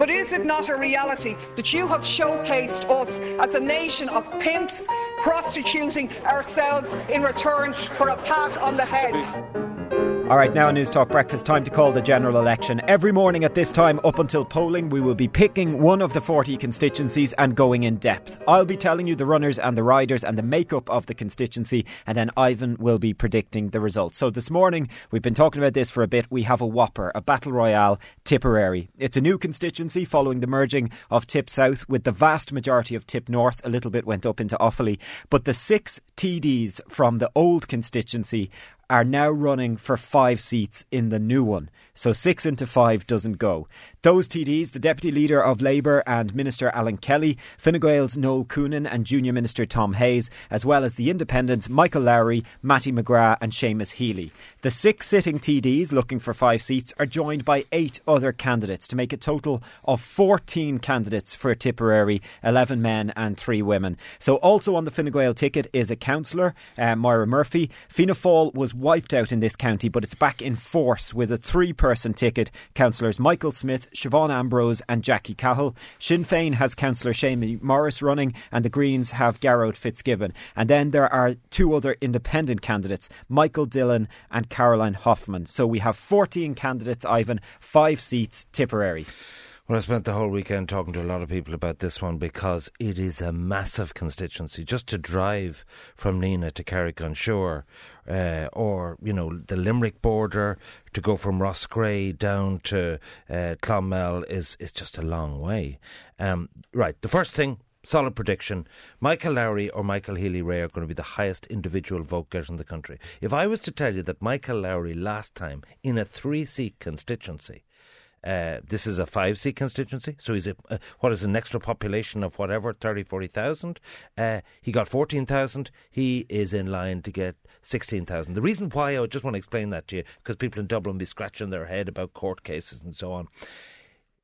But is it not a reality that you have showcased us as a nation of pimps prostituting ourselves in return for a pat on the head? All right, now Newstalk Breakfast, time to call the general election. Every morning at this time, up until polling, we will be picking one of the 40 constituencies and going in depth. I'll be telling you the runners and the riders and the makeup of the constituency, and then Ivan will be predicting the results. So this morning, we've been talking about this for a bit. We have a whopper, a battle royale, Tipperary. It's a new constituency following the merging of Tip South with the vast majority of Tip North. A little bit went up into Offaly, but the six TDs from the old constituency are now running for five seats in the new one. So six into five doesn't go. Those TDs, the Deputy Leader of Labour and Minister Alan Kelly, Fine Gael's Noel Coonan and Junior Minister Tom Hayes, as well as the Independents Michael Lowry, Mattie McGrath and Seamus Healy. The six sitting TDs looking for five seats are joined by eight other candidates to make a total of 14 candidates for Tipperary, 11 men and 3 women. So also on the Fine Gael ticket is a councillor, uh, Moira Murphy. Fianna Fáil was wiped out in this county, but it's back in force with a three person ticket. Councillors Michael Smith, Siobhan Ambrose, and Jackie Cahill. Sinn Féin has Councillor Seamie Morris running, and the Greens have Gearóid Fitzgibbon. And then there are two other independent candidates, Michael Dillon and Caroline Hoffman. So we have 14 candidates, Ivan, five seats, Tipperary. Well, I spent the whole weekend talking to a lot of people about this one because it is a massive constituency. Just to drive from Nenagh to Carrick on Suir, uh, or you know the Limerick border, to go from Roscrea down to uh, Clonmel is is just a long way. Um, right, the first thing. Solid prediction. Michael Lowry or Michael Healy-Rae are going to be the highest individual vote getter in the country. If I was to tell you that Michael Lowry last time in a three seat constituency uh, this is a five seat constituency, so he's a, uh, what is an extra population of whatever 30, 40,000. Uh, he got 14,000. He is in line to get 16,000. The reason why I just want to explain that to you, because people in Dublin be scratching their head about court cases and so on.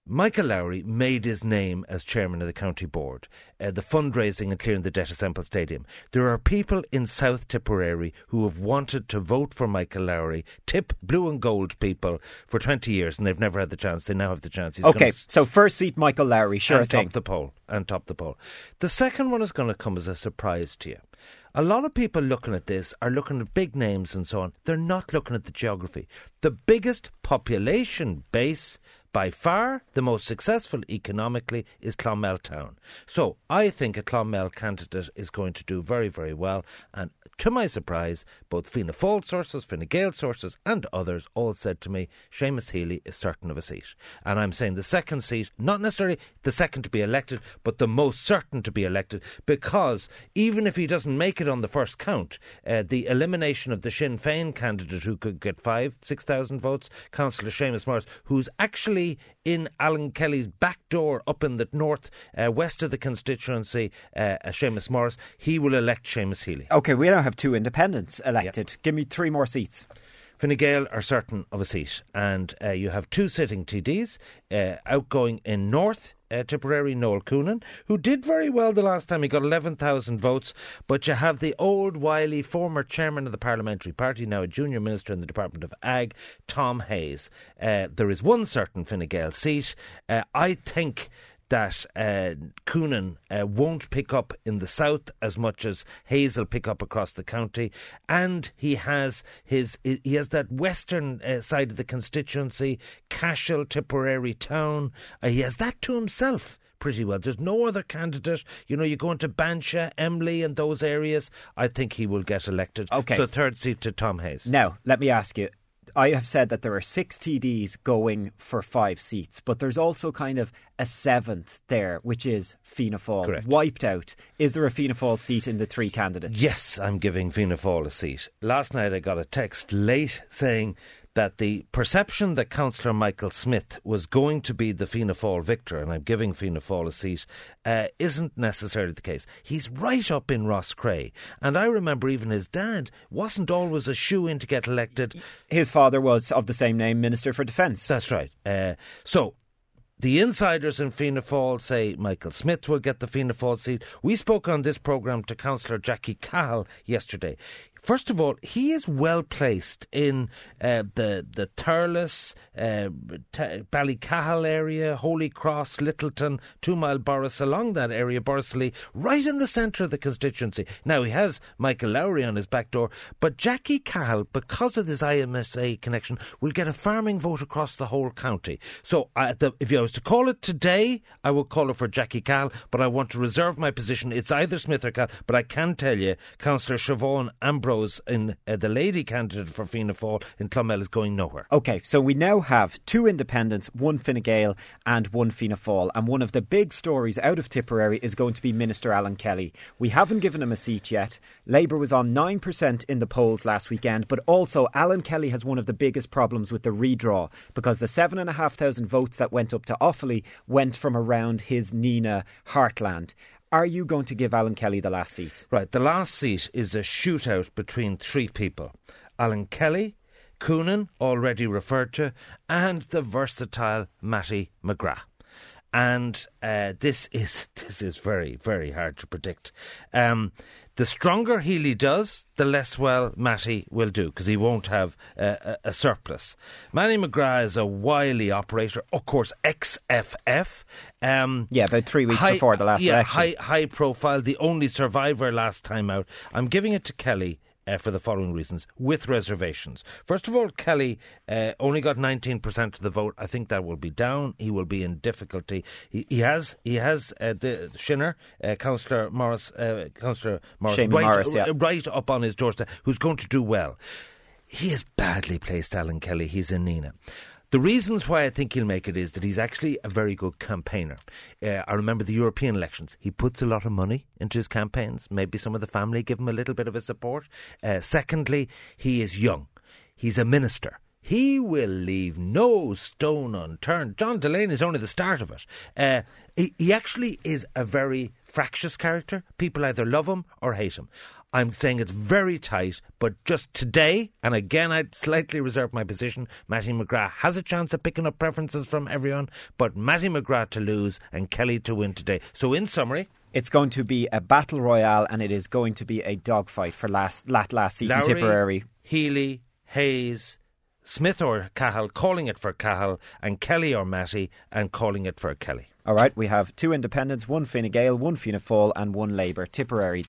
Michael Lowry made his name as chairman of the county board, uh, the fundraising and clearing the debt of Semple Stadium. There are people in South Tipperary who have wanted to vote for Michael Lowry, tip blue and gold people, for 20 years, and they've never had the chance. They now have the chance. He's okay, so first seat Michael Lowry, sure and thing. top the poll, and top the poll. The second one is going to come as a surprise to you. A lot of people looking at this are looking at big names and so on. They're not looking at the geography. The biggest population base by far the most successful economically is Clonmel Town. So I think a Clonmel candidate is going to do very, very well. And to my surprise, both Fianna Fáil sources, Fine Gael sources, and others all said to me, Seamus Healy is certain of a seat. And I'm saying the second seat, not necessarily the second to be elected, but the most certain to be elected, because even if he doesn't make it on the first count, uh, the elimination of the Sinn Féin candidate who could get five, six thousand votes, Councillor Seamus Morris, who's actually in Alan Kelly's back door up in the north uh, west of the constituency, uh, Seamus Morris, he will elect Seamus Healy. Okay, we now have two independents elected. Yep. Give me three more seats. Fine Gael are certain of a seat, and uh, you have two sitting TDs, uh, outgoing in North uh, Tipperary Noel Coonan, who did very well the last time. He got 11,000 votes. But you have the old, wily former chairman of the Parliamentary Party, now a junior minister in the Department of Ag, Tom Hayes. Uh, there is one certain Fine Gael seat. Uh, I think that uh, Coonan uh, won't pick up in the south as much as Hayes will pick up across the county, and he has his he has that western uh, side of the constituency, Cashel, Tipperary town. Uh, he has that to himself pretty well. There's no other candidate. You know, you go into Bansha, Emly, and those areas. I think he will get elected. Okay. So third seat to Tom Hayes. Now, let me ask you. I have said that there are six TDs going for five seats, but there's also kind of a seventh there, which is Fianna Fáil. Correct. Wiped out. Is there a Fianna Fáil seat in the three candidates? Yes, I'm giving Fianna Fáil a seat. Last night I got a text late saying that the perception that Councillor Michael Smith was going to be the Fianna Fáil victor, and I'm giving Fianna Fáil a seat, uh, isn't necessarily the case. He's right up in Roscrea, and I remember even his dad wasn't always a shoe in to get elected. His father was of the same name, Minister for Defence. That's right. Uh, so the insiders in Fianna Fáil say Michael Smith will get the Fianna Fáil seat. We spoke on this programme to Councillor Jackie Cahill yesterday. First of all, he is well placed in uh, the the Thurles, uh, T- Ballycahill area, Holy Cross, Littleton, Two Mile Borris, along that area, Borrisoleigh, right in the centre of the constituency. Now he has Michael Lowry on his back door, but Jackie Cahill, because of this ICMSA connection, will get a farming vote across the whole county. So the, if I was to call it today, I would call it for Jackie Cahill, but I want to reserve my position. It's either Smith or Cahill, but I can tell you, Councillor Siobhan Ambrose in uh, the lady candidate for Fianna Fáil in Clonmel is going nowhere. Okay, so we now have two independents, one Fine Gael and one Fianna Fáil, and one of the big stories out of Tipperary is going to be Minister Alan Kelly. We haven't given him a seat yet. Labour was on 9% in the polls last weekend, but also Alan Kelly has one of the biggest problems with the redraw because the 7,500 votes that went up to Offaly went from around his Nenagh heartland. Are you going to give Alan Kelly the last seat? Right, the last seat is a shootout between three people Alan Kelly, Coonan, already referred to, and the versatile Mattie McGrath and uh, this is this is very very hard to predict. Um, the stronger Healy does, the less well Mattie will do because he won't have a, a, surplus. Manny McGrath is a wily operator, of course, XFF. Um, yeah, about three weeks high, before the last yeah, election. High, high profile, the only survivor last time out. I'm giving it to Kelly uh, for the following reasons, with reservations. First of all, Kelly uh, only got 19% of the vote. I think that will be down. He will be in difficulty. He, he has he has uh, the Shinner, uh, Councillor Morris, uh, Councillor Morris, right, Morris yeah. right up on his doorstep, who's going to do well. He is badly placed, Alan Kelly. He's in Nenagh. The reasons why I think he'll make it is that he's actually a very good campaigner. Uh, I remember the European elections. He puts a lot of money into his campaigns. Maybe some of the family give him a little bit of a support. Uh, secondly, he is young. He's a minister. He will leave no stone unturned. John Delaney is only the start of it. Uh, he, he actually is a very fractious character. People either love him or hate him. I'm saying it's very tight, but just today, and again, I'd slightly reserve my position. Mattie McGrath has a chance of picking up preferences from everyone, but Mattie McGrath to lose and Kelly to win today. So, in summary, it's going to be a battle royale, and it is going to be a dogfight for last last, last seat Lowry, Tipperary. Healy, Hayes, Smith or Cahill calling it for Cahill, and Kelly or Mattie and calling it for Kelly. All right, we have two independents, one Fine Gael, one Fianna Fáil, and one Labour. Tipperary.